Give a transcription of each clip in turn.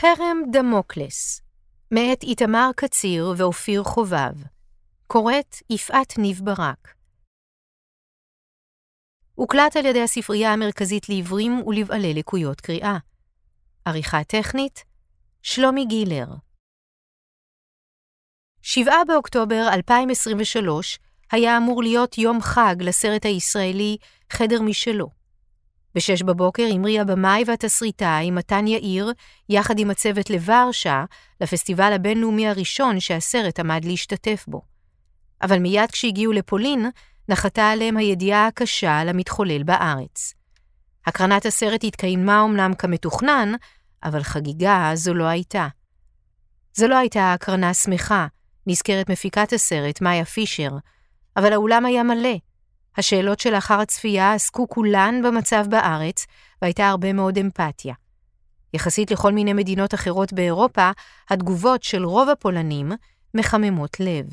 חרם דמוקלס, מאת איתמר קציר ואופיר חובב, קוראת יפעת ניב ברק. הוקלט על ידי הספרייה המרכזית לעיוורים ולבעלי לקויות קריאה. עריכה טכנית, שלומי גילר. 7 באוקטובר 2023 היה אמור להיות יום חג לסרט הישראלי חדר משלו. ב-6 בבוקר המריא הבמאי והתסריטאי מתן יאיר, יחד עם הצוות לוורשה, לפסטיבל הבינלאומי הראשון שהסרט עמד להשתתף בו. אבל מיד כשהגיעו לפולין, נחתה עליהם הידיעה הקשה על המתחולל בארץ. הקרנת הסרט התקיימה אומנם כמתוכנן, אבל חגיגה זו לא הייתה. זו לא הייתה הקרנה שמחה, נזכרת מפיקת הסרט, מאיה פישר, אבל האולם היה מלא. השאלות שלאחר הצפייה עסקו כולן במצב בארץ, והייתה הרבה מאוד אמפתיה. יחסית לכל מיני מדינות אחרות באירופה, התגובות של רוב הפולנים מחממות לב.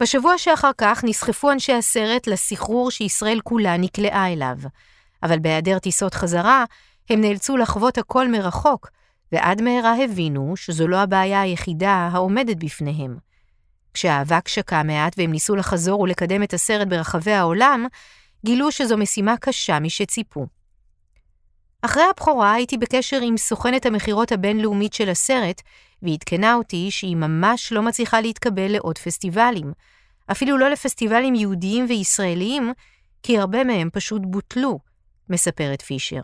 בשבוע שאחר כך נסחפו אנשי הסרט לסחרור שישראל כולה נקלעה אליו, אבל בהיעדר טיסות חזרה, הם נאלצו לחוות הכל מרחוק, ועד מהרה הבינו שזו לא הבעיה היחידה העומדת בפניהם. כשהאבק שקע מעט והם ניסו לחזור ולקדם את הסרט ברחבי העולם, גילו שזו משימה קשה משציפו. אחרי הבכורה הייתי בקשר עם סוכנת המכירות הבינלאומית של הסרט, ועדכנה אותי שהיא ממש לא מצליחה להתקבל לעוד פסטיבלים, אפילו לא לפסטיבלים יהודיים וישראליים, כי הרבה מהם פשוט בוטלו, מספרת פישר.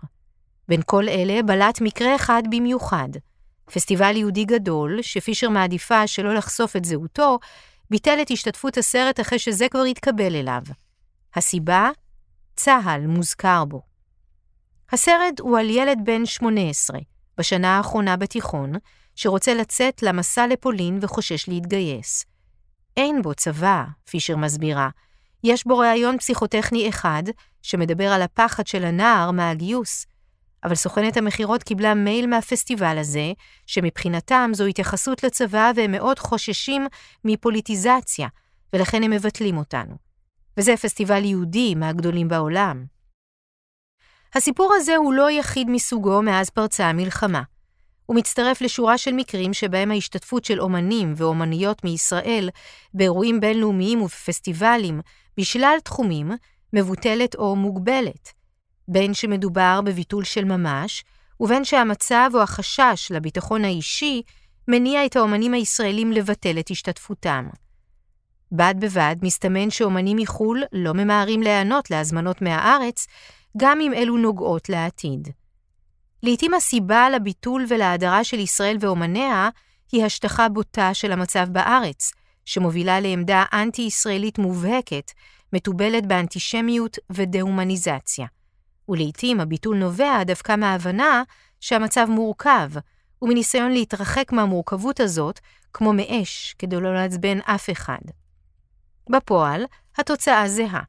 בין כל אלה בלט מקרה אחד במיוחד. פסטיבל יהודי גדול, שפישר מעדיפה שלא לחשוף את זהותו, ביטל את השתתפות הסרט אחרי שזה כבר התקבל אליו. הסיבה? צה"ל מוזכר בו. הסרט הוא על ילד בן 18, בשנה האחרונה בתיכון, שרוצה לצאת למסע לפולין וחושש להתגייס. אין בו צבא, פישר מסבירה. יש בו ראיון פסיכוטכני אחד, שמדבר על הפחד של הנער מהגיוס, אבל סוכנת המכירות קיבלה מייל מהפסטיבל הזה, שמבחינתם זו התייחסות לצבא והם מאוד חוששים מפוליטיזציה, ולכן הם מבטלים אותנו. וזה פסטיבל יהודי מהגדולים בעולם. הסיפור הזה הוא לא יחיד מסוגו מאז פרצה המלחמה. הוא מצטרף לשורה של מקרים שבהם ההשתתפות של אומנים ואומניות מישראל באירועים בינלאומיים ובפסטיבלים בשלל תחומים מבוטלת או מוגבלת. בין שמדובר בביטול של ממש, ובין שהמצב או החשש לביטחון האישי מניע את האומנים הישראלים לבטל את השתתפותם. בד בבד מסתמן שאומנים מחו"ל לא ממהרים להיענות להזמנות מהארץ, גם אם אלו נוגעות לעתיד. לעתים הסיבה לביטול ולהדרה של ישראל ואומניה היא השטחה בוטה של המצב בארץ, שמובילה לעמדה אנטי-ישראלית מובהקת, מתובלת באנטישמיות ודה-הומניזציה. ולעיתים הביטול נובע דווקא מההבנה שהמצב מורכב, ומניסיון להתרחק מהמורכבות הזאת, כמו מאש, כדי לא לעצבן אף אחד. בפועל, התוצאה זהה.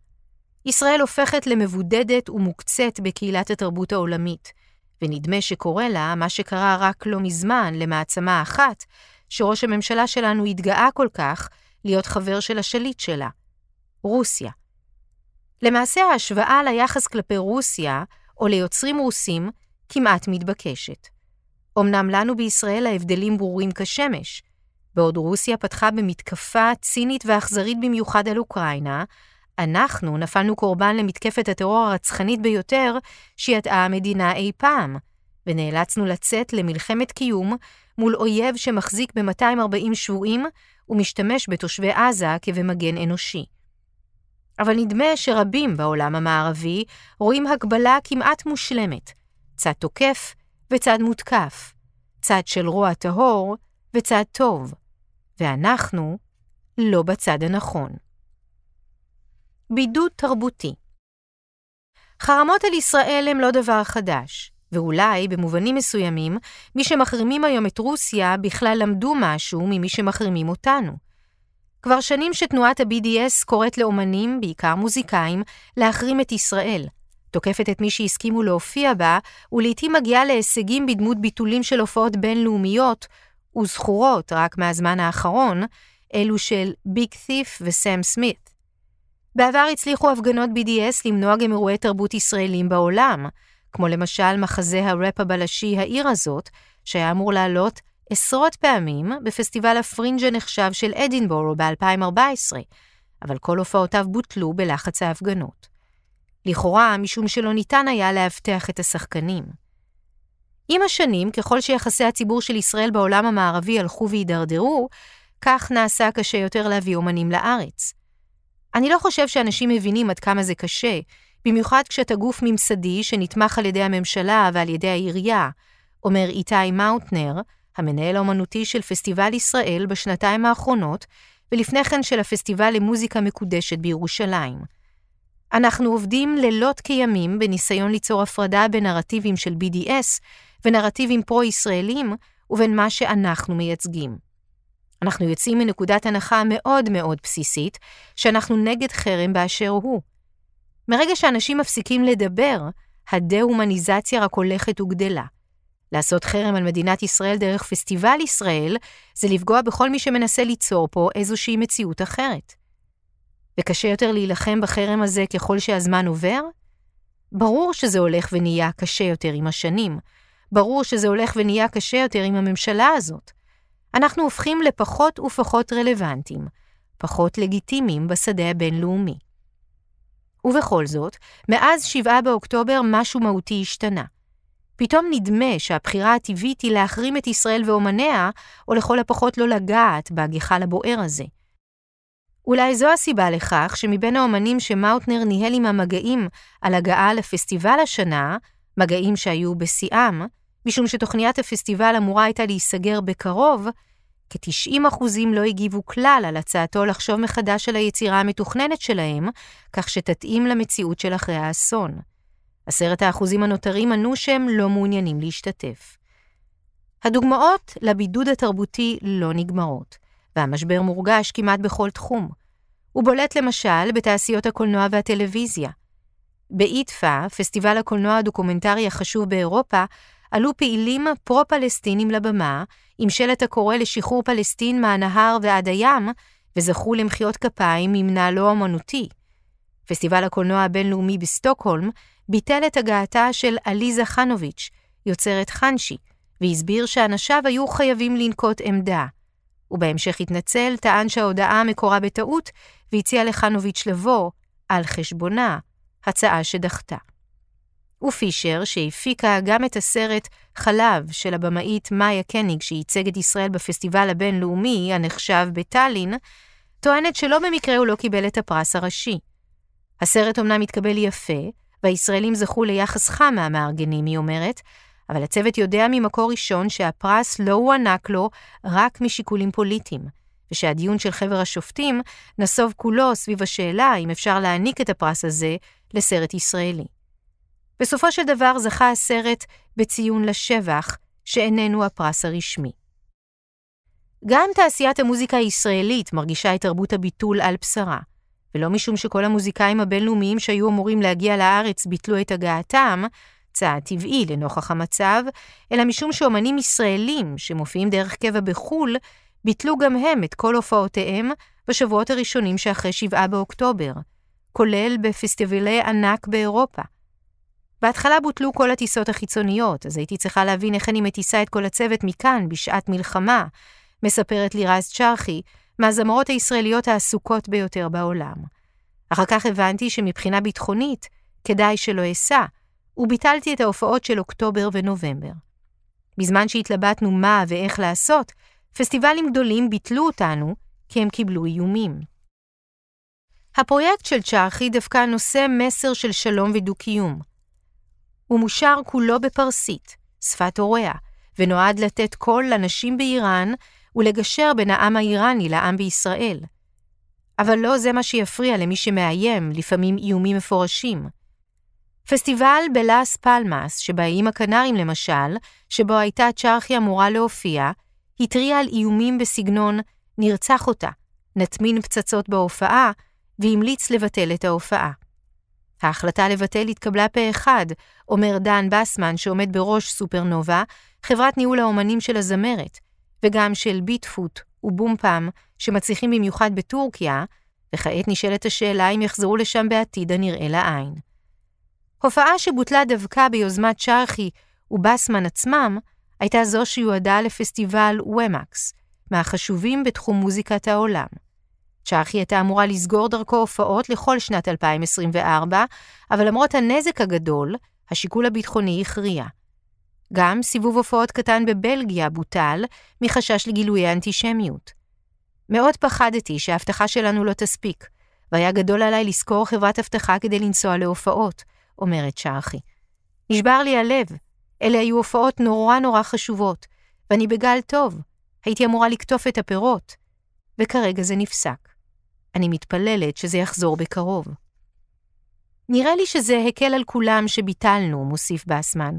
ישראל הופכת למבודדת ומוקצת בקהילת התרבות העולמית, ונדמה שקורה לה מה שקרה רק לא מזמן למעצמה אחת, שראש הממשלה שלנו התגאה כל כך להיות חבר של השליט שלה, רוסיה. למעשה ההשוואה ליחס כלפי רוסיה, או ליוצרים רוסים, כמעט מתבקשת. אמנם לנו בישראל ההבדלים ברורים כשמש. בעוד רוסיה פתחה במתקפה צינית ואכזרית במיוחד על אוקראינה, אנחנו נפלנו קורבן למתקפת הטרור הרצחנית ביותר שידעה המדינה אי פעם, ונאלצנו לצאת למלחמת קיום מול אויב שמחזיק ב-240 שבויים ומשתמש בתושבי עזה כבמגן אנושי. אבל נדמה שרבים בעולם המערבי רואים הקבלה כמעט מושלמת, צד תוקף וצד מותקף, צד של רוע טהור וצד טוב, ואנחנו לא בצד הנכון. בידוד תרבותי חרמות על ישראל הם לא דבר חדש, ואולי, במובנים מסוימים, מי שמחרימים היום את רוסיה בכלל למדו משהו ממי שמחרימים אותנו. כבר שנים שתנועת ה-BDS קוראת לאומנים, בעיקר מוזיקאים, להחרים את ישראל. תוקפת את מי שהסכימו להופיע בה, ולעיתים מגיעה להישגים בדמות ביטולים של הופעות בינלאומיות, וזכורות רק מהזמן האחרון, אלו של ביג ת'יף וסם סמית. בעבר הצליחו הפגנות BDS למנוע גם אירועי תרבות ישראלים בעולם, כמו למשל מחזה הראפ הבלשי "העיר הזאת", שהיה אמור לעלות עשרות פעמים בפסטיבל הפרינג' הנחשב של אדינבורו ב-2014, אבל כל הופעותיו בוטלו בלחץ ההפגנות. לכאורה, משום שלא ניתן היה לאבטח את השחקנים. עם השנים, ככל שיחסי הציבור של ישראל בעולם המערבי הלכו והידרדרו, כך נעשה קשה יותר להביא אומנים לארץ. אני לא חושב שאנשים מבינים עד כמה זה קשה, במיוחד כשאתה גוף ממסדי שנתמך על ידי הממשלה ועל ידי העירייה, אומר איתי מאוטנר, המנהל האומנותי של פסטיבל ישראל בשנתיים האחרונות, ולפני כן של הפסטיבל למוזיקה מקודשת בירושלים. אנחנו עובדים לילות כימים בניסיון ליצור הפרדה בין נרטיבים של BDS ונרטיבים פרו-ישראלים ובין מה שאנחנו מייצגים. אנחנו יוצאים מנקודת הנחה מאוד מאוד בסיסית, שאנחנו נגד חרם באשר הוא. מרגע שאנשים מפסיקים לדבר, הדה-הומניזציה רק הולכת וגדלה. לעשות חרם על מדינת ישראל דרך פסטיבל ישראל, זה לפגוע בכל מי שמנסה ליצור פה איזושהי מציאות אחרת. וקשה יותר להילחם בחרם הזה ככל שהזמן עובר? ברור שזה הולך ונהיה קשה יותר עם השנים. ברור שזה הולך ונהיה קשה יותר עם הממשלה הזאת. אנחנו הופכים לפחות ופחות רלוונטיים, פחות לגיטימיים בשדה הבינלאומי. ובכל זאת, מאז 7 באוקטובר משהו מהותי השתנה. פתאום נדמה שהבחירה הטבעית היא להחרים את ישראל ואומניה, או לכל הפחות לא לגעת בגחל הבוער הזה. אולי זו הסיבה לכך שמבין האומנים שמאוטנר ניהל עם המגעים על הגעה לפסטיבל השנה, מגעים שהיו בשיאם, משום שתוכניית הפסטיבל אמורה הייתה להיסגר בקרוב, כ-90% לא הגיבו כלל על הצעתו לחשוב מחדש על היצירה המתוכננת שלהם, כך שתתאים למציאות של אחרי האסון. עשרת האחוזים הנותרים ענו שהם לא מעוניינים להשתתף. הדוגמאות לבידוד התרבותי לא נגמרות, והמשבר מורגש כמעט בכל תחום. הוא בולט למשל בתעשיות הקולנוע והטלוויזיה. באיטפה, פסטיבל הקולנוע הדוקומנטרי החשוב באירופה, עלו פעילים פרו-פלסטינים לבמה, עם שלט הקורא לשחרור פלסטין מהנהר ועד הים, וזכו למחיאות כפיים עם נעלו אמנותי. פסטיבל הקולנוע הבינלאומי בסטוקהולם ביטל את הגעתה של עליזה חנוביץ', יוצרת חנשי, והסביר שאנשיו היו חייבים לנקוט עמדה. ובהמשך התנצל, טען שההודעה מקורה בטעות, והציע לחנוביץ' לבוא, על חשבונה, הצעה שדחתה. ופישר, שהפיקה גם את הסרט חלב של הבמאית מאיה קניג, שייצג את ישראל בפסטיבל הבינלאומי הנחשב בטאלין, טוענת שלא במקרה הוא לא קיבל את הפרס הראשי. הסרט אמנם התקבל יפה, והישראלים זכו ליחס חם מהמארגנים, היא אומרת, אבל הצוות יודע ממקור ראשון שהפרס לא הוענק לו רק משיקולים פוליטיים, ושהדיון של חבר השופטים נסוב כולו סביב השאלה אם אפשר להעניק את הפרס הזה לסרט ישראלי. בסופו של דבר זכה הסרט בציון לשבח, שאיננו הפרס הרשמי. גם תעשיית המוזיקה הישראלית מרגישה את תרבות הביטול על בשרה. ולא משום שכל המוזיקאים הבינלאומיים שהיו אמורים להגיע לארץ ביטלו את הגעתם, צעד טבעי לנוכח המצב, אלא משום שאומנים ישראלים שמופיעים דרך קבע בחו"ל, ביטלו גם הם את כל הופעותיהם בשבועות הראשונים שאחרי 7 באוקטובר, כולל בפסטיבלי ענק באירופה. בהתחלה בוטלו כל הטיסות החיצוניות, אז הייתי צריכה להבין איך אני מטיסה את כל הצוות מכאן בשעת מלחמה, מספרת לירז צ'רחי, מהזמרות הישראליות העסוקות ביותר בעולם. אחר כך הבנתי שמבחינה ביטחונית, כדאי שלא אסע, וביטלתי את ההופעות של אוקטובר ונובמבר. בזמן שהתלבטנו מה ואיך לעשות, פסטיבלים גדולים ביטלו אותנו, כי הם קיבלו איומים. הפרויקט של צ'רחי דווקא נושא מסר של שלום ודו-קיום. הוא מושר כולו בפרסית, שפת הוריה, ונועד לתת קול לנשים באיראן ולגשר בין העם האיראני לעם בישראל. אבל לא זה מה שיפריע למי שמאיים, לפעמים איומים מפורשים. פסטיבל בלאס פלמאס, שבאיים הקנרים למשל, שבו הייתה צ'רחי אמורה להופיע, התריע על איומים בסגנון נרצח אותה, נטמין פצצות בהופעה, והמליץ לבטל את ההופעה. ההחלטה לבטל התקבלה פה אחד, אומר דן בסמן שעומד בראש סופרנובה, חברת ניהול האומנים של הזמרת, וגם של ביטפוט ובומפם, שמצליחים במיוחד בטורקיה, וכעת נשאלת השאלה אם יחזרו לשם בעתיד הנראה לעין. הופעה שבוטלה דווקא ביוזמת צ'רחי ובסמן עצמם, הייתה זו שיועדה לפסטיבל ומקס, מהחשובים בתחום מוזיקת העולם. צ'רחי הייתה אמורה לסגור דרכו הופעות לכל שנת 2024, אבל למרות הנזק הגדול, השיקול הביטחוני הכריע. גם סיבוב הופעות קטן בבלגיה בוטל, מחשש לגילויי אנטישמיות. מאוד פחדתי שההבטחה שלנו לא תספיק, והיה גדול עליי לשכור חברת אבטחה כדי לנסוע להופעות, אומרת שרחי. נשבר לי הלב, אלה היו הופעות נורא נורא חשובות, ואני בגל טוב, הייתי אמורה לקטוף את הפירות, וכרגע זה נפסק. אני מתפללת שזה יחזור בקרוב. נראה לי שזה הקל על כולם שביטלנו, מוסיף באסמן,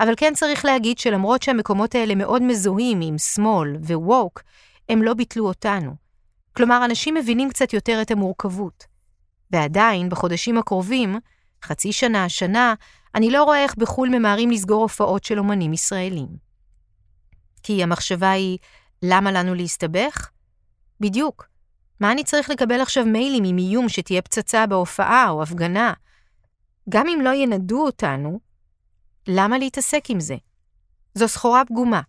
אבל כן צריך להגיד שלמרות שהמקומות האלה מאוד מזוהים עם שמאל וווק, הם לא ביטלו אותנו. כלומר, אנשים מבינים קצת יותר את המורכבות. ועדיין, בחודשים הקרובים, חצי שנה, שנה, אני לא רואה איך בחו"ל ממהרים לסגור הופעות של אומנים ישראלים. כי המחשבה היא, למה לנו להסתבך? בדיוק. מה אני צריך לקבל עכשיו מיילים עם איום שתהיה פצצה בהופעה או הפגנה? גם אם לא ינדו אותנו, למה להתעסק עם זה? זו סחורה פגומה.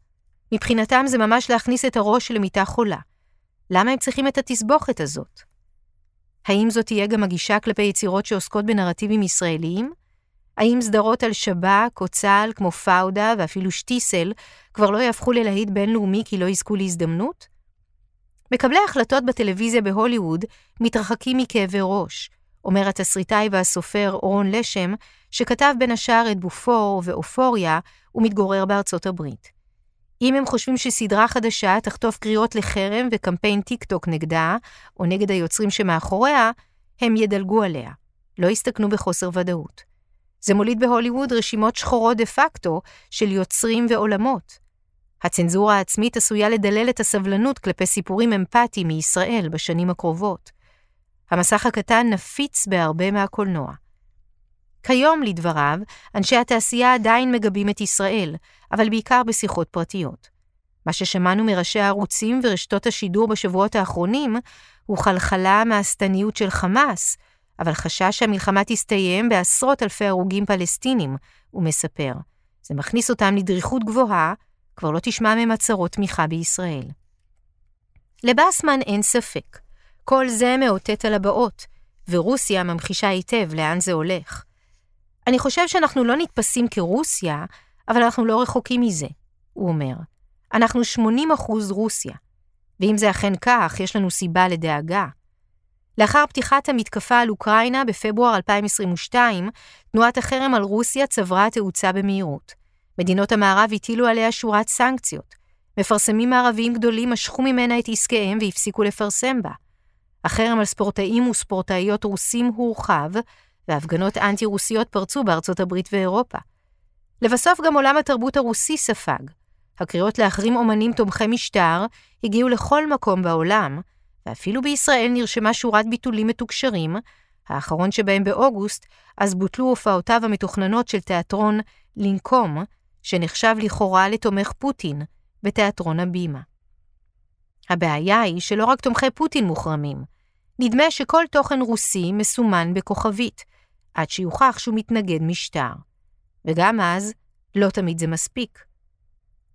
מבחינתם זה ממש להכניס את הראש למיטה חולה. למה הם צריכים את התסבוכת הזאת? האם זאת תהיה גם הגישה כלפי יצירות שעוסקות בנרטיבים ישראליים? האם סדרות על שב"כ או צה"ל כמו פאודה ואפילו שטיסל כבר לא יהפכו ללהיט בינלאומי כי לא יזכו להזדמנות? מקבלי ההחלטות בטלוויזיה בהוליווד מתרחקים מכאבי ראש, אומר התסריטאי והסופר רון לשם, שכתב בין השאר את בופור ואופוריה ומתגורר בארצות הברית. אם הם חושבים שסדרה חדשה תחטוף קריאות לחרם וקמפיין טיק טוק נגדה, או נגד היוצרים שמאחוריה, הם ידלגו עליה. לא יסתכנו בחוסר ודאות. זה מוליד בהוליווד רשימות שחורות דה פקטו של יוצרים ועולמות. הצנזורה העצמית עשויה לדלל את הסבלנות כלפי סיפורים אמפתיים מישראל בשנים הקרובות. המסך הקטן נפיץ בהרבה מהקולנוע. כיום, לדבריו, אנשי התעשייה עדיין מגבים את ישראל, אבל בעיקר בשיחות פרטיות. מה ששמענו מראשי הערוצים ורשתות השידור בשבועות האחרונים, הוא חלחלה מהשטניות של חמאס, אבל חשש שהמלחמה תסתיים בעשרות אלפי הרוגים פלסטינים, הוא מספר. זה מכניס אותם לדריכות גבוהה, כבר לא תשמע מהם הצהרות תמיכה בישראל. לבסמן אין ספק. כל זה מאותת על הבאות, ורוסיה ממחישה היטב לאן זה הולך. אני חושב שאנחנו לא נתפסים כרוסיה, אבל אנחנו לא רחוקים מזה, הוא אומר. אנחנו 80% רוסיה, ואם זה אכן כך, יש לנו סיבה לדאגה. לאחר פתיחת המתקפה על אוקראינה בפברואר 2022, תנועת החרם על רוסיה צברה תאוצה במהירות. מדינות המערב הטילו עליה שורת סנקציות. מפרסמים מערביים גדולים משכו ממנה את עסקיהם והפסיקו לפרסם בה. החרם על ספורטאים וספורטאיות רוסים הורחב, והפגנות אנטי-רוסיות פרצו בארצות הברית ואירופה. לבסוף גם עולם התרבות הרוסי ספג. הקריאות להחרים אומנים תומכי משטר הגיעו לכל מקום בעולם, ואפילו בישראל נרשמה שורת ביטולים מתוקשרים, האחרון שבהם באוגוסט, אז בוטלו הופעותיו המתוכננות של תיאטרון לינקום, שנחשב לכאורה לתומך פוטין, בתיאטרון הבימה. הבעיה היא שלא רק תומכי פוטין מוחרמים, נדמה שכל תוכן רוסי מסומן בכוכבית, עד שיוכח שהוא מתנגד משטר. וגם אז, לא תמיד זה מספיק.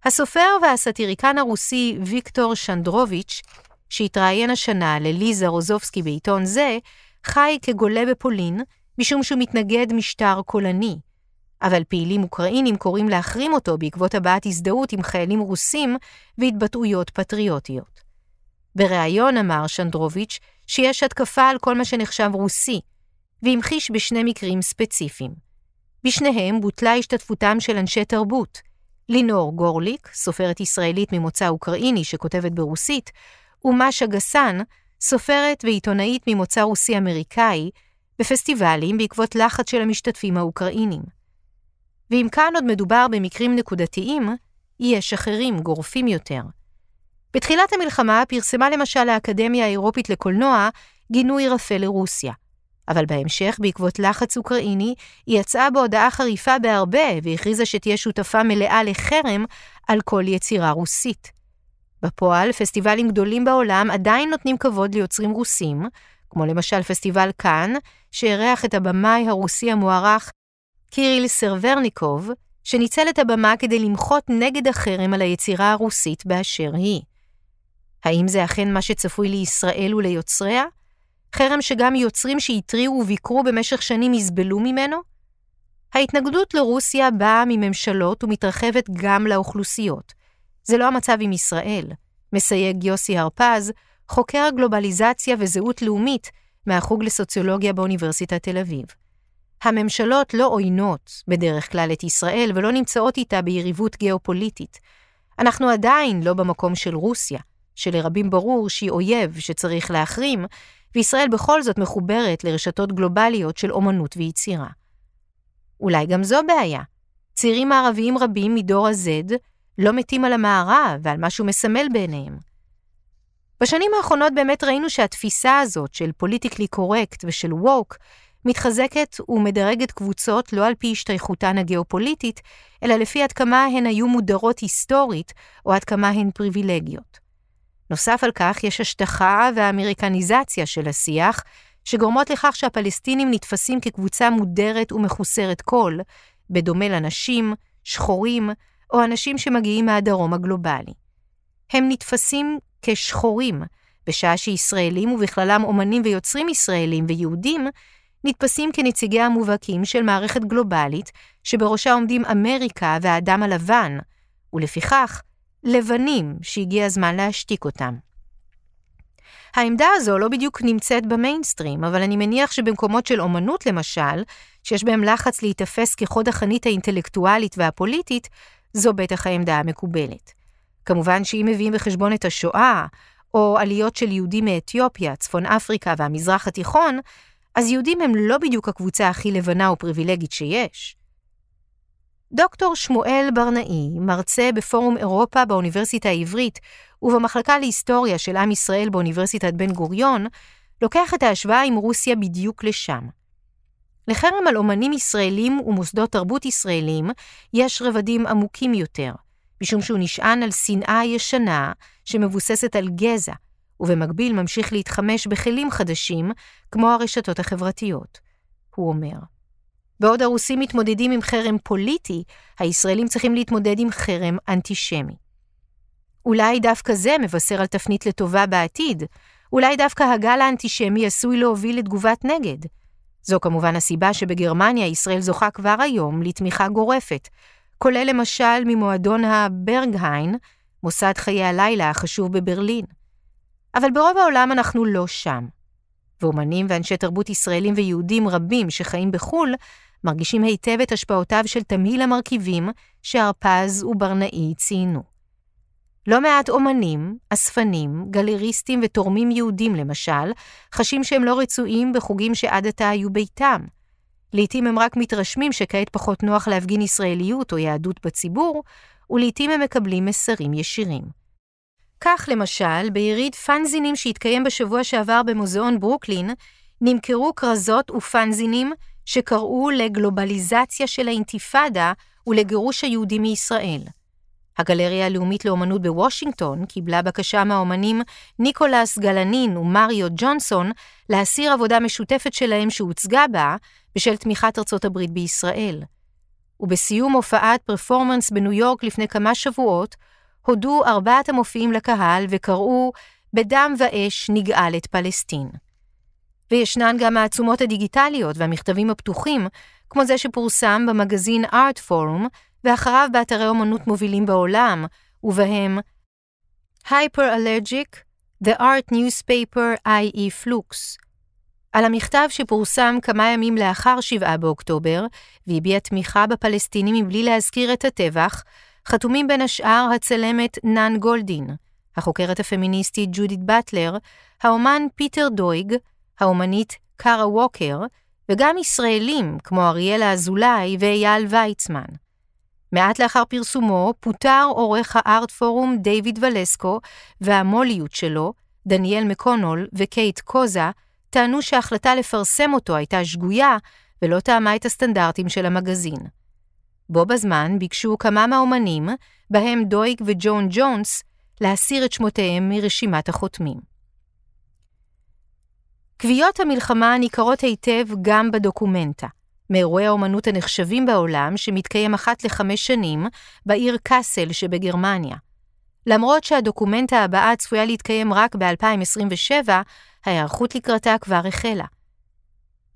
הסופר והסאטיריקן הרוסי ויקטור שנדרוביץ', שהתראיין השנה לליזה רוזובסקי בעיתון זה, חי כגולה בפולין, משום שהוא מתנגד משטר קולני. אבל פעילים אוקראינים קוראים להחרים אותו בעקבות הבעת הזדהות עם חיילים רוסים והתבטאויות פטריוטיות. בריאיון אמר שנדרוביץ' שיש התקפה על כל מה שנחשב רוסי, והמחיש בשני מקרים ספציפיים. בשניהם בוטלה השתתפותם של אנשי תרבות. לינור גורליק, סופרת ישראלית ממוצא אוקראיני שכותבת ברוסית, ומשה גסן, סופרת ועיתונאית ממוצא רוסי-אמריקאי, בפסטיבלים בעקבות לחץ של המשתתפים האוקראינים. ואם כאן עוד מדובר במקרים נקודתיים, יש אחרים גורפים יותר. בתחילת המלחמה פרסמה למשל האקדמיה האירופית לקולנוע גינוי רפה לרוסיה. אבל בהמשך, בעקבות לחץ אוקראיני, היא יצאה בהודעה חריפה בהרבה והכריזה שתהיה שותפה מלאה לחרם על כל יצירה רוסית. בפועל, פסטיבלים גדולים בעולם עדיין נותנים כבוד ליוצרים רוסים, כמו למשל פסטיבל כאן, שאירח את הבמאי הרוסי המוערך קיריל סרברניקוב, שניצל את הבמה כדי למחות נגד החרם על היצירה הרוסית באשר היא. האם זה אכן מה שצפוי לישראל וליוצריה? חרם שגם יוצרים שהתריעו וביקרו במשך שנים יסבלו ממנו? ההתנגדות לרוסיה באה מממשלות ומתרחבת גם לאוכלוסיות. זה לא המצב עם ישראל, מסייג יוסי הרפז, חוקר הגלובליזציה וזהות לאומית מהחוג לסוציולוגיה באוניברסיטת תל אביב. הממשלות לא עוינות בדרך כלל את ישראל ולא נמצאות איתה ביריבות גיאופוליטית. אנחנו עדיין לא במקום של רוסיה, שלרבים ברור שהיא אויב שצריך להחרים, וישראל בכל זאת מחוברת לרשתות גלובליות של אומנות ויצירה. אולי גם זו בעיה. צעירים מערביים רבים מדור ה-Z לא מתים על המערב ועל מה שהוא מסמל בעיניהם. בשנים האחרונות באמת ראינו שהתפיסה הזאת של פוליטיקלי קורקט ושל ווק מתחזקת ומדרגת קבוצות לא על פי השתייכותן הגיאופוליטית, אלא לפי עד כמה הן היו מודרות היסטורית או עד כמה הן פריבילגיות. נוסף על כך, יש השטחה והאמריקניזציה של השיח, שגורמות לכך שהפלסטינים נתפסים כקבוצה מודרת ומחוסרת כל, בדומה לנשים, שחורים, או אנשים שמגיעים מהדרום הגלובלי. הם נתפסים כשחורים, בשעה שישראלים, ובכללם אומנים ויוצרים ישראלים ויהודים, נתפסים כנציגי המובהקים של מערכת גלובלית, שבראשה עומדים אמריקה והאדם הלבן, ולפיכך, לבנים שהגיע הזמן להשתיק אותם. העמדה הזו לא בדיוק נמצאת במיינסטרים, אבל אני מניח שבמקומות של אומנות למשל, שיש בהם לחץ להיתפס כחוד החנית האינטלקטואלית והפוליטית, זו בטח העמדה המקובלת. כמובן שאם מביאים בחשבון את השואה, או עליות של יהודים מאתיופיה, צפון אפריקה והמזרח התיכון, אז יהודים הם לא בדיוק הקבוצה הכי לבנה ופריבילגית שיש. דוקטור שמואל ברנאי, מרצה בפורום אירופה באוניברסיטה העברית ובמחלקה להיסטוריה של עם ישראל באוניברסיטת בן גוריון, לוקח את ההשוואה עם רוסיה בדיוק לשם. לחרם על אומנים ישראלים ומוסדות תרבות ישראלים יש רבדים עמוקים יותר, משום שהוא נשען על שנאה ישנה שמבוססת על גזע, ובמקביל ממשיך להתחמש בכלים חדשים, כמו הרשתות החברתיות. הוא אומר, בעוד הרוסים מתמודדים עם חרם פוליטי, הישראלים צריכים להתמודד עם חרם אנטישמי. אולי דווקא זה מבשר על תפנית לטובה בעתיד, אולי דווקא הגל האנטישמי עשוי להוביל לתגובת נגד. זו כמובן הסיבה שבגרמניה ישראל זוכה כבר היום לתמיכה גורפת, כולל למשל ממועדון הברגהיין, מוסד חיי הלילה החשוב בברלין. אבל ברוב העולם אנחנו לא שם. ואומנים ואנשי תרבות ישראלים ויהודים רבים שחיים בחו"ל, מרגישים היטב את השפעותיו של תמהיל המרכיבים שהרפז וברנאי ציינו. לא מעט אומנים, אספנים, גלריסטים ותורמים יהודים למשל, חשים שהם לא רצויים בחוגים שעד עתה היו ביתם. לעתים הם רק מתרשמים שכעת פחות נוח להפגין ישראליות או יהדות בציבור, ולעתים הם מקבלים מסרים ישירים. כך למשל, ביריד פאנזינים שהתקיים בשבוע שעבר במוזיאון ברוקלין, נמכרו כרזות ופאנזינים שקראו לגלובליזציה של האינתיפאדה ולגירוש היהודים מישראל. הגלריה הלאומית לאומנות בוושינגטון קיבלה בקשה מהאומנים ניקולס גלנין ומריו ג'ונסון להסיר עבודה משותפת שלהם שהוצגה בה בשל תמיכת ארצות הברית בישראל. ובסיום הופעת פרפורמנס בניו יורק לפני כמה שבועות, הודו ארבעת המופיעים לקהל וקראו "בדם ואש נגאל את פלסטין". וישנן גם העצומות הדיגיטליות והמכתבים הפתוחים, כמו זה שפורסם במגזין Art Forum, ואחריו באתרי אומנות מובילים בעולם, ובהם Hyperallergic, The Art Newspaper I.E. Flux. על המכתב שפורסם כמה ימים לאחר 7 באוקטובר, והביע תמיכה בפלסטינים מבלי להזכיר את הטבח, חתומים בין השאר הצלמת נאן גולדין, החוקרת הפמיניסטית ג'ודית באטלר, האומן פיטר דויג, האומנית קארה ווקר, וגם ישראלים כמו אריאלה אזולאי ואייל ויצמן. מעט לאחר פרסומו פוטר עורך הארט פורום דיוויד ולסקו, והמוליות שלו, דניאל מקונול וקייט קוזה, טענו שההחלטה לפרסם אותו הייתה שגויה ולא טעמה את הסטנדרטים של המגזין. בו בזמן ביקשו כמה מהאומנים, בהם דויג וג'ון ג'ונס, להסיר את שמותיהם מרשימת החותמים. קביעות המלחמה ניכרות היטב גם בדוקומנטה, מאירועי האומנות הנחשבים בעולם שמתקיים אחת לחמש שנים בעיר קאסל שבגרמניה. למרות שהדוקומנטה הבאה צפויה להתקיים רק ב-2027, ההיערכות לקראתה כבר החלה.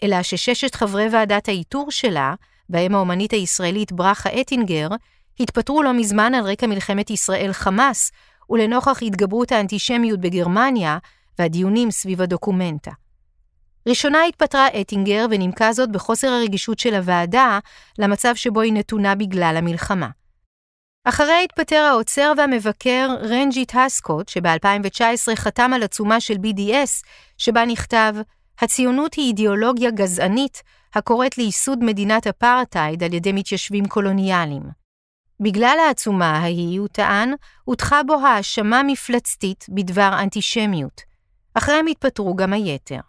אלא שששת חברי ועדת האיתור שלה, בהם האומנית הישראלית ברכה אטינגר, התפטרו לא מזמן על רקע מלחמת ישראל-חמאס, ולנוכח התגברות האנטישמיות בגרמניה והדיונים סביב הדוקומנטה. ראשונה התפטרה אטינגר ונימקה זאת בחוסר הרגישות של הוועדה למצב שבו היא נתונה בגלל המלחמה. אחריה התפטר האוצר והמבקר רנג'יט הוסקוט, שב-2019 חתם על עצומה של BDS, שבה נכתב הציונות היא אידיאולוגיה גזענית הקוראת לייסוד מדינת אפרטהייד על ידי מתיישבים קולוניאליים. בגלל העצומה ההיא, הוא טען, הוטחה בו האשמה מפלצתית בדבר אנטישמיות. אחריהם התפטרו גם היתר.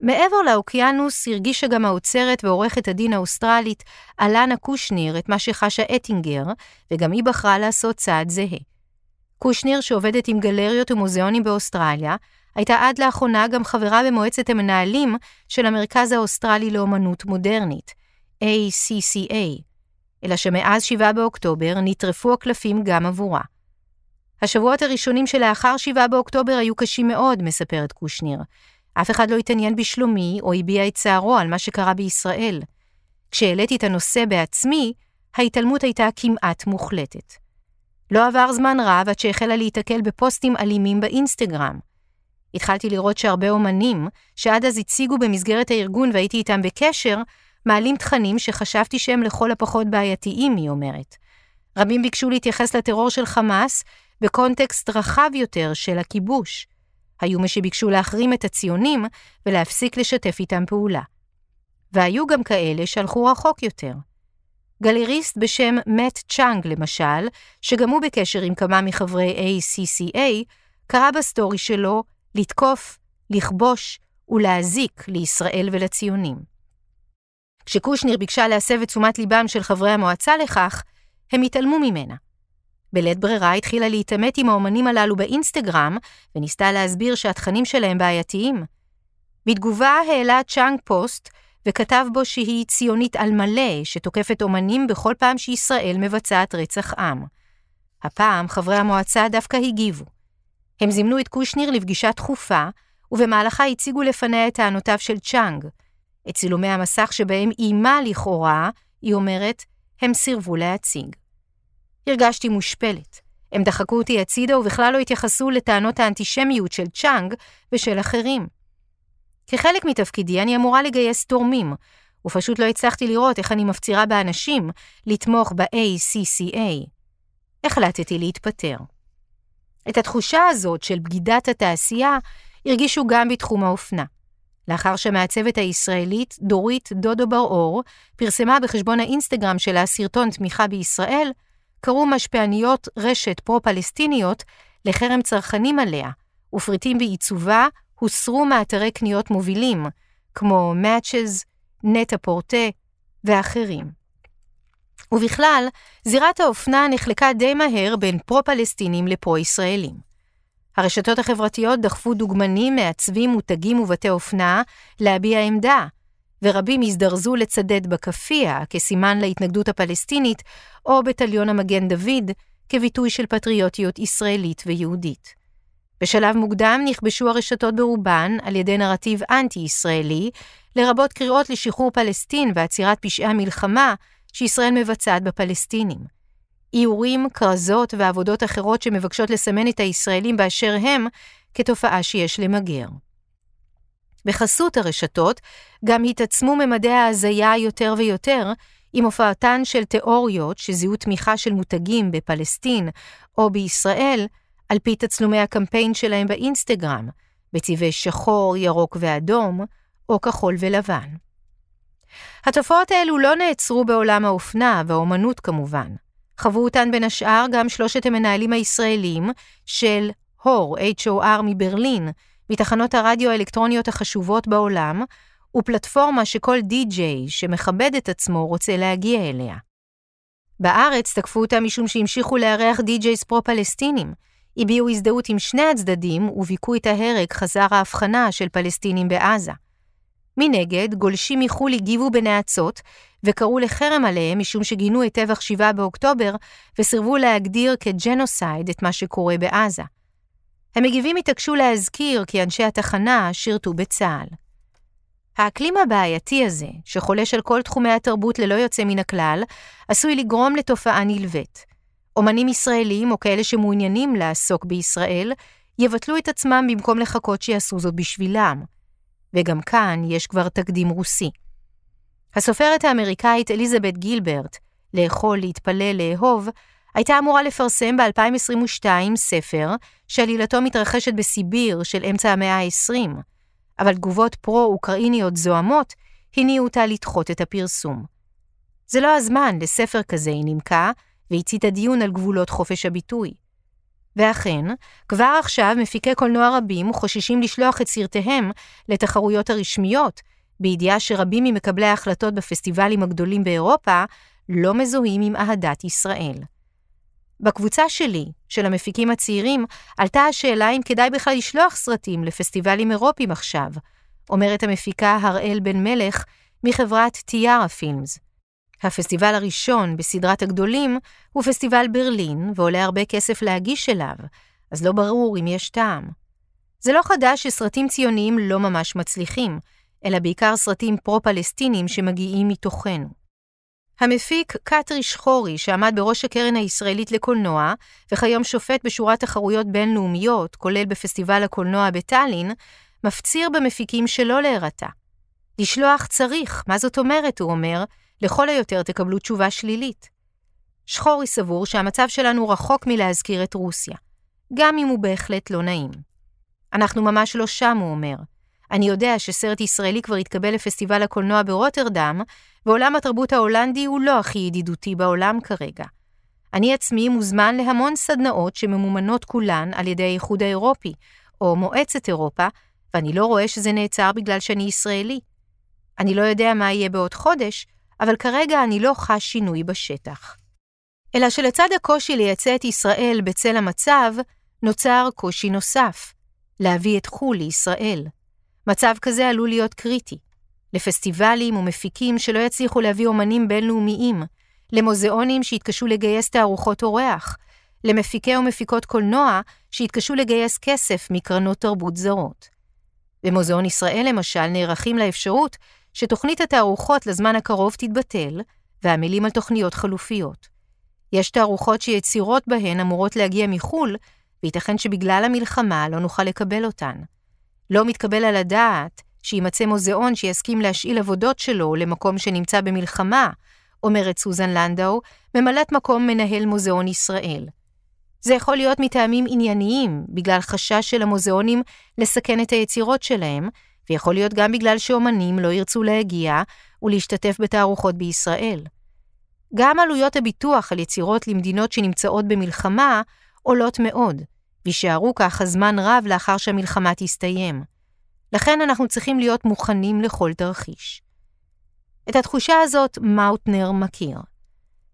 מעבר לאוקיינוס הרגישה גם האוצרת ועורכת הדין האוסטרלית אלנה קושניר את מה שחשה אטינגר, וגם היא בחרה לעשות צעד זהה. קושניר, שעובדת עם גלריות ומוזיאונים באוסטרליה, הייתה עד לאחרונה גם חברה במועצת המנהלים של המרכז האוסטרלי לאומנות מודרנית, ACCA, אלא שמאז 7 באוקטובר נטרפו הקלפים גם עבורה. השבועות הראשונים שלאחר 7 באוקטובר היו קשים מאוד, מספרת קושניר. אף אחד לא התעניין בשלומי או הביע את צערו על מה שקרה בישראל. כשהעליתי את הנושא בעצמי, ההתעלמות הייתה כמעט מוחלטת. לא עבר זמן רב עד שהחלה להיתקל בפוסטים אלימים באינסטגרם. התחלתי לראות שהרבה אומנים, שעד אז הציגו במסגרת הארגון והייתי איתם בקשר, מעלים תכנים שחשבתי שהם לכל הפחות בעייתיים, היא אומרת. רבים ביקשו להתייחס לטרור של חמאס בקונטקסט רחב יותר של הכיבוש. היו מי שביקשו להחרים את הציונים ולהפסיק לשתף איתם פעולה. והיו גם כאלה שהלכו רחוק יותר. גלריסט בשם מאט צ'אנג, למשל, שגם הוא בקשר עם כמה מחברי ACCA, קרא בסטורי שלו לתקוף, לכבוש ולהזיק לישראל ולציונים. כשקושניר ביקשה להסב את תשומת ליבם של חברי המועצה לכך, הם התעלמו ממנה. בלית ברירה התחילה להתעמת עם האומנים הללו באינסטגרם, וניסתה להסביר שהתכנים שלהם בעייתיים. בתגובה העלה צ'אנג פוסט, וכתב בו שהיא ציונית על מלא, שתוקפת אומנים בכל פעם שישראל מבצעת רצח עם. הפעם חברי המועצה דווקא הגיבו. הם זימנו את קושניר לפגישה דחופה, ובמהלכה הציגו לפניה את טענותיו של צ'אנג. את צילומי המסך שבהם איימה לכאורה, היא אומרת, הם סירבו להציג. הרגשתי מושפלת. הם דחקו אותי הצידה ובכלל לא התייחסו לטענות האנטישמיות של צ'אנג ושל אחרים. כחלק מתפקידי אני אמורה לגייס תורמים, ופשוט לא הצלחתי לראות איך אני מפצירה באנשים לתמוך ב-ACCA. החלטתי להתפטר. את התחושה הזאת של בגידת התעשייה הרגישו גם בתחום האופנה. לאחר שהמעצבת הישראלית דורית דודו בר-אור פרסמה בחשבון האינסטגרם שלה סרטון תמיכה בישראל, קראו משפיעניות רשת פרו-פלסטיניות לחרם צרכנים עליה, ופריטים בעיצובה הוסרו מאתרי קניות מובילים, כמו Matches, נטע פורטה ואחרים. ובכלל, זירת האופנה נחלקה די מהר בין פרו-פלסטינים לפרו-ישראלים. הרשתות החברתיות דחפו דוגמנים, מעצבים, מותגים ובתי אופנה להביע עמדה, ורבים הזדרזו לצדד בכאפיה כסימן להתנגדות הפלסטינית, או בתליון המגן דוד כביטוי של פטריוטיות ישראלית ויהודית. בשלב מוקדם נכבשו הרשתות ברובן על ידי נרטיב אנטי-ישראלי, לרבות קריאות לשחרור פלסטין ועצירת פשעי המלחמה שישראל מבצעת בפלסטינים. איורים, כרזות ועבודות אחרות שמבקשות לסמן את הישראלים באשר הם כתופעה שיש למגר. בחסות הרשתות גם התעצמו ממדי ההזיה יותר ויותר, עם הופעתן של תיאוריות שזיהו תמיכה של מותגים בפלסטין או בישראל, על פי תצלומי הקמפיין שלהם באינסטגרם, בצבעי שחור, ירוק ואדום, או כחול ולבן. התופעות האלו לא נעצרו בעולם האופנה והאומנות כמובן. חוו אותן בין השאר גם שלושת המנהלים הישראלים של הור, HOR מברלין, מתחנות הרדיו האלקטרוניות החשובות בעולם, ופלטפורמה שכל די-ג'יי שמכבד את עצמו רוצה להגיע אליה. בארץ תקפו אותה משום שהמשיכו לארח די-ג'ייס פרו-פלסטינים, הביעו הזדהות עם שני הצדדים וביכו את ההרג חזר ההבחנה של פלסטינים בעזה. מנגד, גולשים מחו"ל הגיבו בנאצות, וקראו לחרם עליהם משום שגינו את טבח 7 באוקטובר, וסירבו להגדיר כג'נוסייד את מה שקורה בעזה. המגיבים התעקשו להזכיר כי אנשי התחנה שירתו בצה"ל. האקלים הבעייתי הזה, שחולש על כל תחומי התרבות ללא יוצא מן הכלל, עשוי לגרום לתופעה נלווית. אומנים ישראלים או כאלה שמעוניינים לעסוק בישראל, יבטלו את עצמם במקום לחכות שיעשו זאת בשבילם. וגם כאן יש כבר תקדים רוסי. הסופרת האמריקאית אליזבת גילברט, לאכול, להתפלל, לאהוב, הייתה אמורה לפרסם ב-2022 ספר שעלילתו מתרחשת בסיביר של אמצע המאה ה-20, אבל תגובות פרו-אוקראיניות זוהמות הניעו אותה לדחות את הפרסום. זה לא הזמן לספר כזה, היא נימקה, והציתה דיון על גבולות חופש הביטוי. ואכן, כבר עכשיו מפיקי קולנוע רבים חוששים לשלוח את סרטיהם לתחרויות הרשמיות, בידיעה שרבים ממקבלי ההחלטות בפסטיבלים הגדולים באירופה לא מזוהים עם אהדת ישראל. בקבוצה שלי, של המפיקים הצעירים, עלתה השאלה אם כדאי בכלל לשלוח סרטים לפסטיבלים אירופיים עכשיו, אומרת המפיקה הראל בן מלך מחברת טיארה פילמס. הפסטיבל הראשון בסדרת הגדולים הוא פסטיבל ברלין, ועולה הרבה כסף להגיש אליו, אז לא ברור אם יש טעם. זה לא חדש שסרטים ציוניים לא ממש מצליחים, אלא בעיקר סרטים פרו-פלסטינים שמגיעים מתוכנו. המפיק קטרי שחורי, שעמד בראש הקרן הישראלית לקולנוע, וכיום שופט בשורת תחרויות בינלאומיות, כולל בפסטיבל הקולנוע בטאלין, מפציר במפיקים שלא להירתע. לשלוח צריך, מה זאת אומרת, הוא אומר, לכל היותר תקבלו תשובה שלילית. שחורי סבור שהמצב שלנו רחוק מלהזכיר את רוסיה, גם אם הוא בהחלט לא נעים. אנחנו ממש לא שם, הוא אומר. אני יודע שסרט ישראלי כבר התקבל לפסטיבל הקולנוע ברוטרדם, ועולם התרבות ההולנדי הוא לא הכי ידידותי בעולם כרגע. אני עצמי מוזמן להמון סדנאות שממומנות כולן על ידי האיחוד האירופי, או מועצת אירופה, ואני לא רואה שזה נעצר בגלל שאני ישראלי. אני לא יודע מה יהיה בעוד חודש, אבל כרגע אני לא חש שינוי בשטח. אלא שלצד הקושי לייצא את ישראל בצל המצב, נוצר קושי נוסף, להביא את חו"ל לישראל. מצב כזה עלול להיות קריטי. לפסטיבלים ומפיקים שלא יצליחו להביא אומנים בינלאומיים, למוזיאונים שיתקשו לגייס תערוכות אורח, למפיקי ומפיקות קולנוע שיתקשו לגייס כסף מקרנות תרבות זרות. במוזיאון ישראל למשל נערכים לאפשרות שתוכנית התערוכות לזמן הקרוב תתבטל, ועמלים על תוכניות חלופיות. יש תערוכות שיצירות בהן אמורות להגיע מחו"ל, וייתכן שבגלל המלחמה לא נוכל לקבל אותן. לא מתקבל על הדעת שיימצא מוזיאון שיסכים להשאיל עבודות שלו למקום שנמצא במלחמה, אומרת סוזן לנדאו, ממלאת מקום מנהל מוזיאון ישראל. זה יכול להיות מטעמים ענייניים, בגלל חשש של המוזיאונים לסכן את היצירות שלהם, ויכול להיות גם בגלל שאומנים לא ירצו להגיע ולהשתתף בתערוכות בישראל. גם עלויות הביטוח על יצירות למדינות שנמצאות במלחמה עולות מאוד, ויישארו ככה זמן רב לאחר שהמלחמה תסתיים. לכן אנחנו צריכים להיות מוכנים לכל תרחיש. את התחושה הזאת מאוטנר מכיר.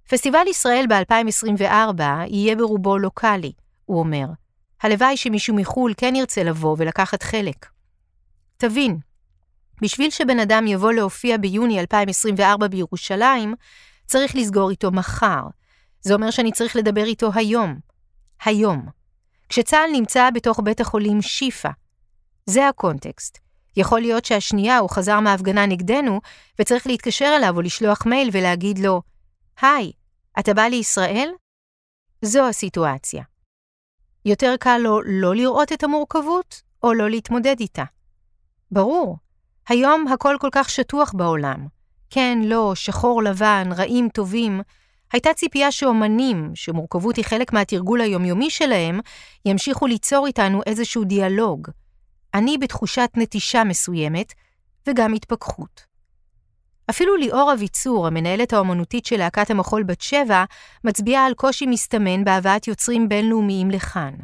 פסטיבל ישראל ב-2024 יהיה ברובו לוקאלי, הוא אומר. הלוואי שמישהו מחו"ל כן ירצה לבוא ולקחת חלק. תבין, בשביל שבן אדם יבוא להופיע ביוני 2024 בירושלים, צריך לסגור איתו מחר. זה אומר שאני צריך לדבר איתו היום. היום. כשצה"ל נמצא בתוך בית החולים שיפא. זה הקונטקסט. יכול להיות שהשנייה הוא חזר מההפגנה נגדנו, וצריך להתקשר אליו או לשלוח מייל ולהגיד לו, היי, אתה בא לישראל? זו הסיטואציה. יותר קל לו לא לראות את המורכבות, או לא להתמודד איתה. ברור, היום הכל כל כך שטוח בעולם. כן, לא, שחור לבן, רעים טובים, הייתה ציפייה שאומנים, שמורכבות היא חלק מהתרגול היומיומי שלהם, ימשיכו ליצור איתנו איזשהו דיאלוג. אני בתחושת נטישה מסוימת, וגם התפכחות. אפילו ליאור אביצור, המנהלת האומנותית של להקת המחול בת שבע, מצביעה על קושי מסתמן בהבאת יוצרים בינלאומיים לכאן.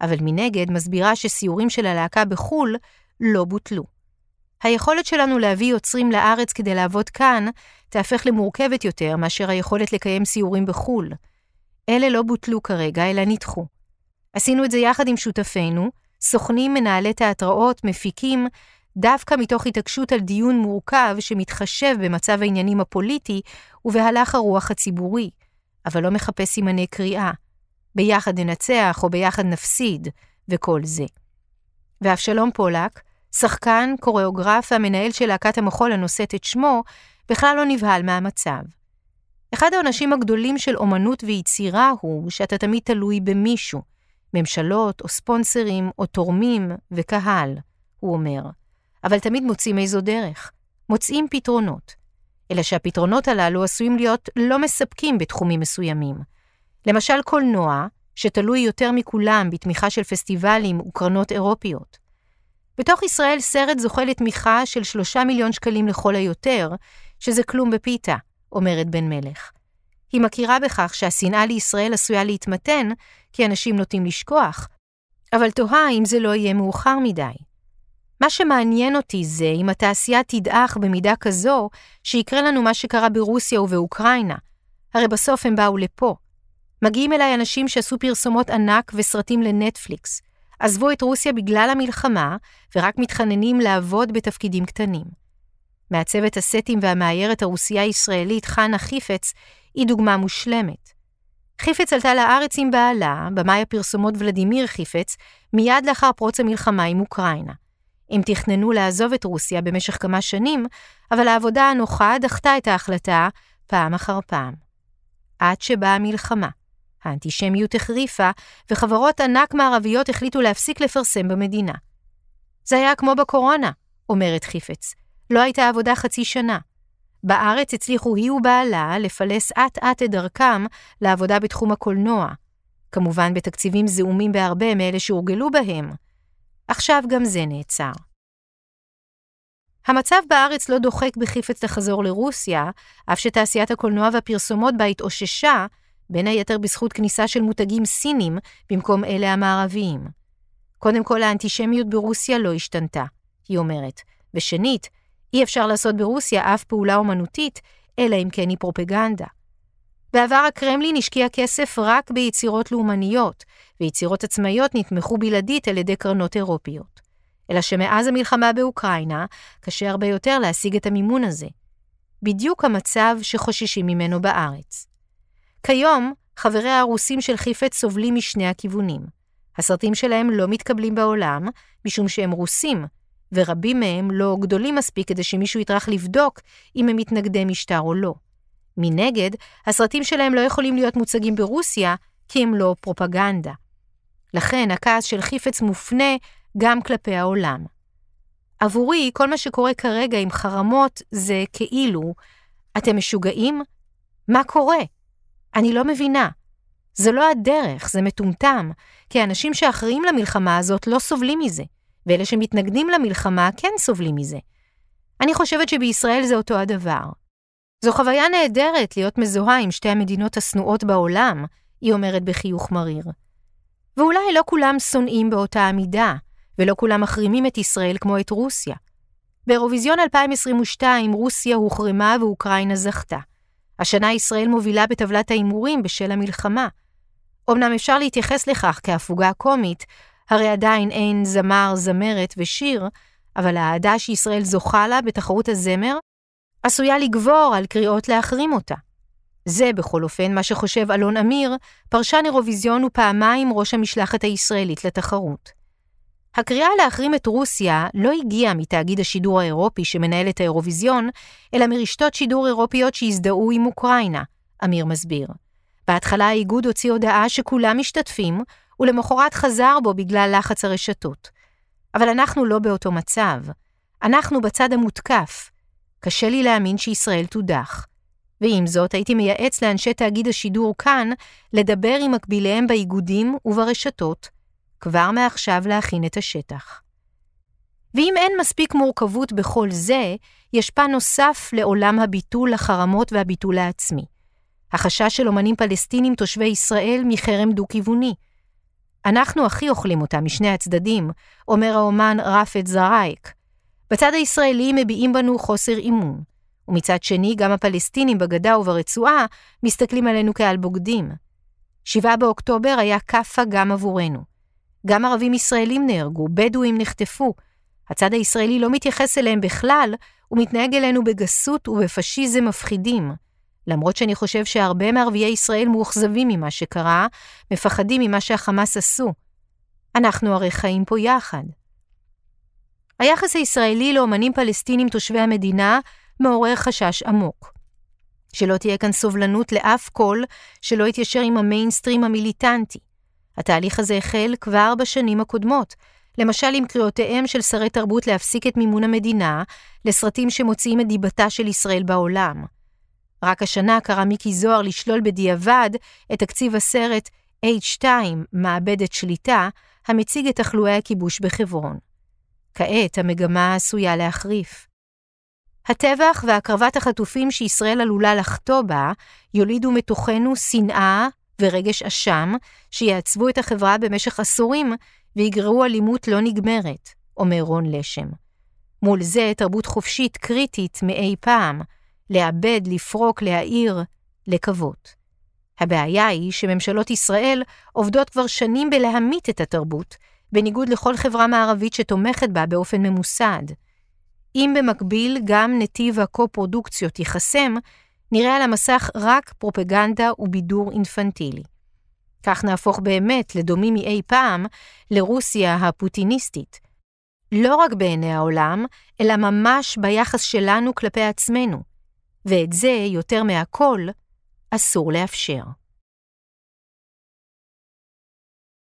אבל מנגד מסבירה שסיורים של הלהקה בחו"ל לא בוטלו. היכולת שלנו להביא יוצרים לארץ כדי לעבוד כאן, תהפך למורכבת יותר מאשר היכולת לקיים סיורים בחו"ל. אלה לא בוטלו כרגע, אלא נדחו. עשינו את זה יחד עם שותפינו, סוכנים, מנהלי תיאטראות, מפיקים, דווקא מתוך התעקשות על דיון מורכב שמתחשב במצב העניינים הפוליטי ובהלך הרוח הציבורי, אבל לא מחפש סימני קריאה. ביחד ננצח או ביחד נפסיד, וכל זה. ואבשלום פולק, שחקן, קוריאוגרף והמנהל של להקת המחול הנושאת את שמו, בכלל לא נבהל מהמצב. אחד העונשים הגדולים של אומנות ויצירה הוא שאתה תמיד תלוי במישהו, ממשלות או ספונסרים או תורמים וקהל, הוא אומר. אבל תמיד מוצאים איזו דרך. מוצאים פתרונות. אלא שהפתרונות הללו עשויים להיות לא מספקים בתחומים מסוימים. למשל קולנוע, שתלוי יותר מכולם בתמיכה של פסטיבלים וקרנות אירופיות. בתוך ישראל סרט זוכה לתמיכה של שלושה מיליון שקלים לכל היותר, שזה כלום בפיתה, אומרת בן מלך. היא מכירה בכך שהשנאה לישראל עשויה להתמתן, כי אנשים נוטים לשכוח, אבל תוהה אם זה לא יהיה מאוחר מדי. מה שמעניין אותי זה אם התעשייה תדעך במידה כזו, שיקרה לנו מה שקרה ברוסיה ובאוקראינה. הרי בסוף הם באו לפה. מגיעים אליי אנשים שעשו פרסומות ענק וסרטים לנטפליקס, עזבו את רוסיה בגלל המלחמה, ורק מתחננים לעבוד בתפקידים קטנים. מעצבת הסטים והמאיירת הרוסייה-ישראלית חנה חיפץ היא דוגמה מושלמת. חיפץ עלתה לארץ עם בעלה, במאי הפרסומות ולדימיר חיפץ, מיד לאחר פרוץ המלחמה עם אוקראינה. הם תכננו לעזוב את רוסיה במשך כמה שנים, אבל העבודה הנוחה דחתה את ההחלטה פעם אחר פעם. עד שבאה המלחמה. האנטישמיות החריפה, וחברות ענק מערביות החליטו להפסיק לפרסם במדינה. זה היה כמו בקורונה, אומרת חיפץ. לא הייתה עבודה חצי שנה. בארץ הצליחו היא ובעלה לפלס אט-אט את דרכם לעבודה בתחום הקולנוע, כמובן בתקציבים זעומים בהרבה מאלה שהורגלו בהם. עכשיו גם זה נעצר. המצב בארץ לא דוחק בחיפץ לחזור לרוסיה, אף שתעשיית הקולנוע והפרסומות בה התאוששה, בין היתר בזכות כניסה של מותגים סינים במקום אלה המערביים. קודם כל, האנטישמיות ברוסיה לא השתנתה, היא אומרת, ושנית, אי אפשר לעשות ברוסיה אף פעולה אומנותית, אלא אם כן היא פרופגנדה. בעבר הקרמלין השקיע כסף רק ביצירות לאומניות, ויצירות עצמאיות נתמכו בלעדית על ידי קרנות אירופיות. אלא שמאז המלחמה באוקראינה, קשה הרבה יותר להשיג את המימון הזה. בדיוק המצב שחוששים ממנו בארץ. כיום, חבריה הרוסים של חיפץ סובלים משני הכיוונים. הסרטים שלהם לא מתקבלים בעולם, משום שהם רוסים, ורבים מהם לא גדולים מספיק כדי שמישהו יטרח לבדוק אם הם מתנגדי משטר או לא. מנגד, הסרטים שלהם לא יכולים להיות מוצגים ברוסיה, כי הם לא פרופגנדה. לכן הכעס של חיפץ מופנה גם כלפי העולם. עבורי, כל מה שקורה כרגע עם חרמות זה כאילו, אתם משוגעים? מה קורה? אני לא מבינה. זה לא הדרך, זה מטומטם, כי האנשים שאחראים למלחמה הזאת לא סובלים מזה, ואלה שמתנגדים למלחמה כן סובלים מזה. אני חושבת שבישראל זה אותו הדבר. זו חוויה נהדרת להיות מזוהה עם שתי המדינות השנואות בעולם, היא אומרת בחיוך מריר. ואולי לא כולם שונאים באותה המידה, ולא כולם מחרימים את ישראל כמו את רוסיה. באירוויזיון 2022 רוסיה הוחרמה ואוקראינה זכתה. השנה ישראל מובילה בטבלת ההימורים בשל המלחמה. אמנם אפשר להתייחס לכך כהפוגה קומית, הרי עדיין אין זמר, זמרת ושיר, אבל האהדה שישראל זוכה לה בתחרות הזמר עשויה לגבור על קריאות להחרים אותה. זה בכל אופן מה שחושב אלון אמיר, פרשן אירוויזיון ופעמיים ראש המשלחת הישראלית לתחרות. הקריאה להחרים את רוסיה לא הגיעה מתאגיד השידור האירופי שמנהל את האירוויזיון, אלא מרשתות שידור אירופיות שהזדהו עם אוקראינה, אמיר מסביר. בהתחלה האיגוד הוציא הודעה שכולם משתתפים, ולמחרת חזר בו בגלל לחץ הרשתות. אבל אנחנו לא באותו מצב. אנחנו בצד המותקף. קשה לי להאמין שישראל תודח. ועם זאת, הייתי מייעץ לאנשי תאגיד השידור כאן לדבר עם מקביליהם באיגודים וברשתות, כבר מעכשיו להכין את השטח. ואם אין מספיק מורכבות בכל זה, יש פן נוסף לעולם הביטול, החרמות והביטול העצמי. החשש של אומנים פלסטינים תושבי ישראל מחרם דו-כיווני. אנחנו הכי אוכלים אותה משני הצדדים, אומר האומן רפת זרייק. בצד הישראלי מביעים בנו חוסר אימון, ומצד שני גם הפלסטינים בגדה וברצועה מסתכלים עלינו כעל בוגדים. 7 באוקטובר היה כאפה גם עבורנו. גם ערבים ישראלים נהרגו, בדואים נחטפו. הצד הישראלי לא מתייחס אליהם בכלל, ומתנהג אלינו בגסות ובפשיזם מפחידים. למרות שאני חושב שהרבה מערביי ישראל מאוכזבים ממה שקרה, מפחדים ממה שהחמאס עשו. אנחנו הרי חיים פה יחד. היחס הישראלי לאמנים פלסטינים תושבי המדינה מעורר חשש עמוק. שלא תהיה כאן סובלנות לאף קול שלא יתיישר עם המיינסטרים המיליטנטי. התהליך הזה החל כבר בשנים הקודמות, למשל עם קריאותיהם של שרי תרבות להפסיק את מימון המדינה לסרטים שמוציאים את דיבתה של ישראל בעולם. רק השנה קרא מיקי זוהר לשלול בדיעבד את תקציב הסרט H2, מעבדת שליטה, המציג את תחלואי הכיבוש בחברון. כעת המגמה עשויה להחריף. הטבח והקרבת החטופים שישראל עלולה לחטוא בה, יולידו מתוכנו שנאה ורגש אשם, שיעצבו את החברה במשך עשורים ויגררו אלימות לא נגמרת, אומר רון לשם. מול זה תרבות חופשית קריטית מאי פעם, לאבד, לפרוק, להעיר, לקוות. הבעיה היא שממשלות ישראל עובדות כבר שנים בלהמית את התרבות, בניגוד לכל חברה מערבית שתומכת בה באופן ממוסד. אם במקביל גם נתיב הקו-פרודוקציות ייחסם, נראה על המסך רק פרופגנדה ובידור אינפנטילי. כך נהפוך באמת, לדומים מאי פעם, לרוסיה הפוטיניסטית. לא רק בעיני העולם, אלא ממש ביחס שלנו כלפי עצמנו. ואת זה, יותר מהכל, אסור לאפשר.